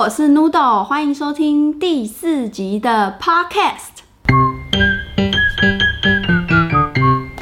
我是 Noodle，欢迎收听第四集的 Podcast。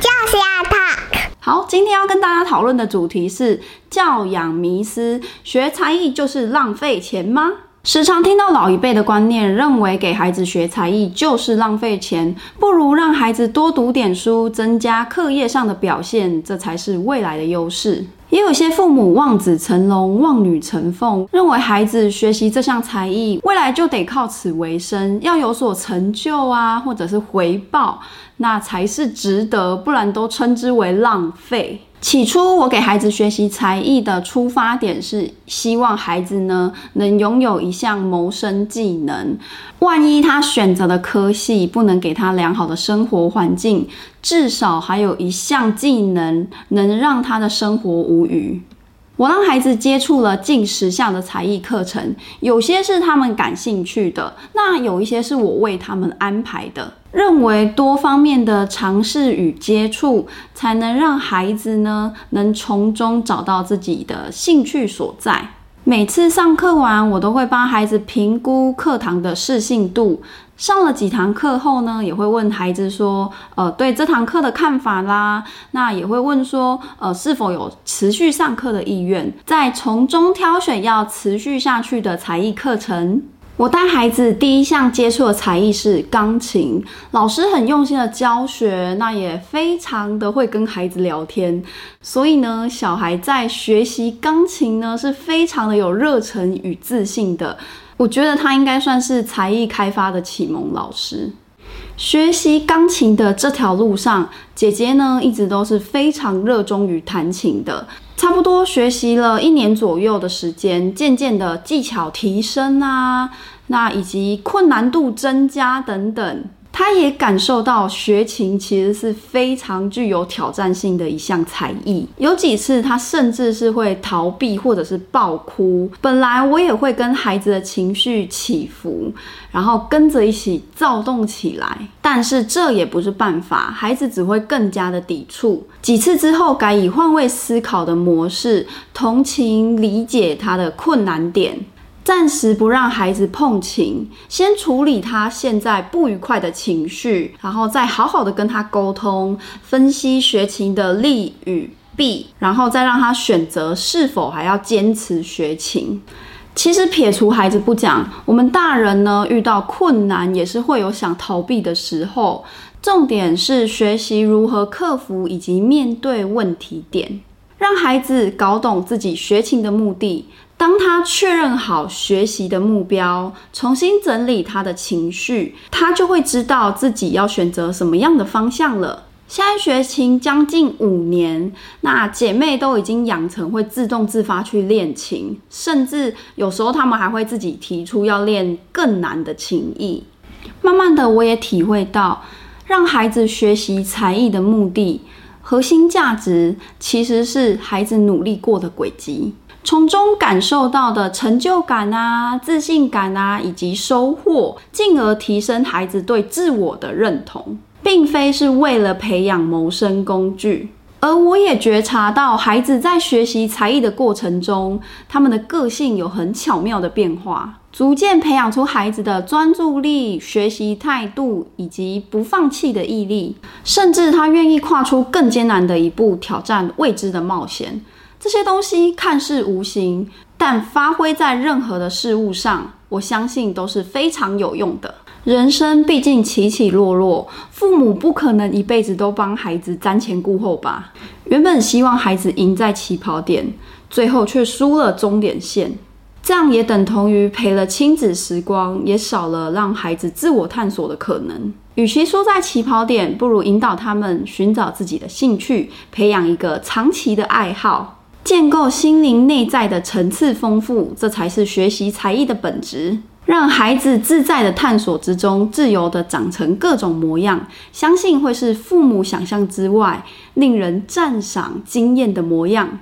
就是要 talk。好，今天要跟大家讨论的主题是教养迷思：学才艺就是浪费钱吗？时常听到老一辈的观念，认为给孩子学才艺就是浪费钱，不如让孩子多读点书，增加课业上的表现，这才是未来的优势。也有些父母望子成龙、望女成凤，认为孩子学习这项才艺，未来就得靠此为生，要有所成就啊，或者是回报，那才是值得，不然都称之为浪费。起初，我给孩子学习才艺的出发点是希望孩子呢能拥有一项谋生技能。万一他选择的科系不能给他良好的生活环境，至少还有一项技能能让他的生活无虞。我让孩子接触了近十项的才艺课程，有些是他们感兴趣的，那有一些是我为他们安排的。认为多方面的尝试与接触，才能让孩子呢能从中找到自己的兴趣所在。每次上课完，我都会帮孩子评估课堂的适性度。上了几堂课后呢，也会问孩子说，呃，对这堂课的看法啦。那也会问说，呃，是否有持续上课的意愿，再从中挑选要持续下去的才艺课程。我带孩子第一项接触的才艺是钢琴，老师很用心的教学，那也非常的会跟孩子聊天，所以呢，小孩在学习钢琴呢是非常的有热忱与自信的。我觉得他应该算是才艺开发的启蒙老师。学习钢琴的这条路上，姐姐呢一直都是非常热衷于弹琴的。差不多学习了一年左右的时间，渐渐的技巧提升啊，那以及困难度增加等等。他也感受到学琴其实是非常具有挑战性的一项才艺，有几次他甚至是会逃避或者是爆哭。本来我也会跟孩子的情绪起伏，然后跟着一起躁动起来，但是这也不是办法，孩子只会更加的抵触。几次之后，改以换位思考的模式，同情理解他的困难点。暂时不让孩子碰琴，先处理他现在不愉快的情绪，然后再好好的跟他沟通，分析学琴的利与弊，然后再让他选择是否还要坚持学琴。其实撇除孩子不讲，我们大人呢，遇到困难也是会有想逃避的时候。重点是学习如何克服以及面对问题点，让孩子搞懂自己学琴的目的。当他确认好学习的目标，重新整理他的情绪，他就会知道自己要选择什么样的方向了。现在学琴将近五年，那姐妹都已经养成会自动自发去练琴，甚至有时候他们还会自己提出要练更难的琴艺。慢慢的，我也体会到，让孩子学习才艺的目的，核心价值其实是孩子努力过的轨迹。从中感受到的成就感啊、自信感啊，以及收获，进而提升孩子对自我的认同，并非是为了培养谋生工具。而我也觉察到，孩子在学习才艺的过程中，他们的个性有很巧妙的变化，逐渐培养出孩子的专注力、学习态度以及不放弃的毅力，甚至他愿意跨出更艰难的一步，挑战未知的冒险。这些东西看似无形，但发挥在任何的事物上，我相信都是非常有用的。人生毕竟起起落落，父母不可能一辈子都帮孩子瞻前顾后吧？原本希望孩子赢在起跑点，最后却输了终点线，这样也等同于赔了亲子时光，也少了让孩子自我探索的可能。与其说在起跑点，不如引导他们寻找自己的兴趣，培养一个长期的爱好。建构心灵内在的层次丰富，这才是学习才艺的本质。让孩子自在的探索之中，自由的长成各种模样，相信会是父母想象之外，令人赞赏惊艳的模样。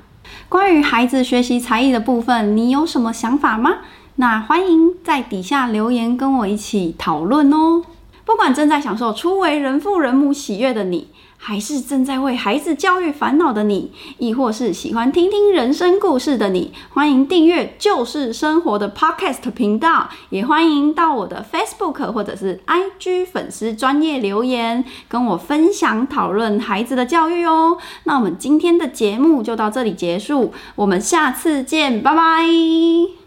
关于孩子学习才艺的部分，你有什么想法吗？那欢迎在底下留言跟我一起讨论哦。不管正在享受初为人父人母喜悦的你，还是正在为孩子教育烦恼的你，亦或是喜欢听听人生故事的你，欢迎订阅就是生活的 Podcast 频道，也欢迎到我的 Facebook 或者是 IG 粉丝专业留言，跟我分享讨论孩子的教育哦。那我们今天的节目就到这里结束，我们下次见，拜拜。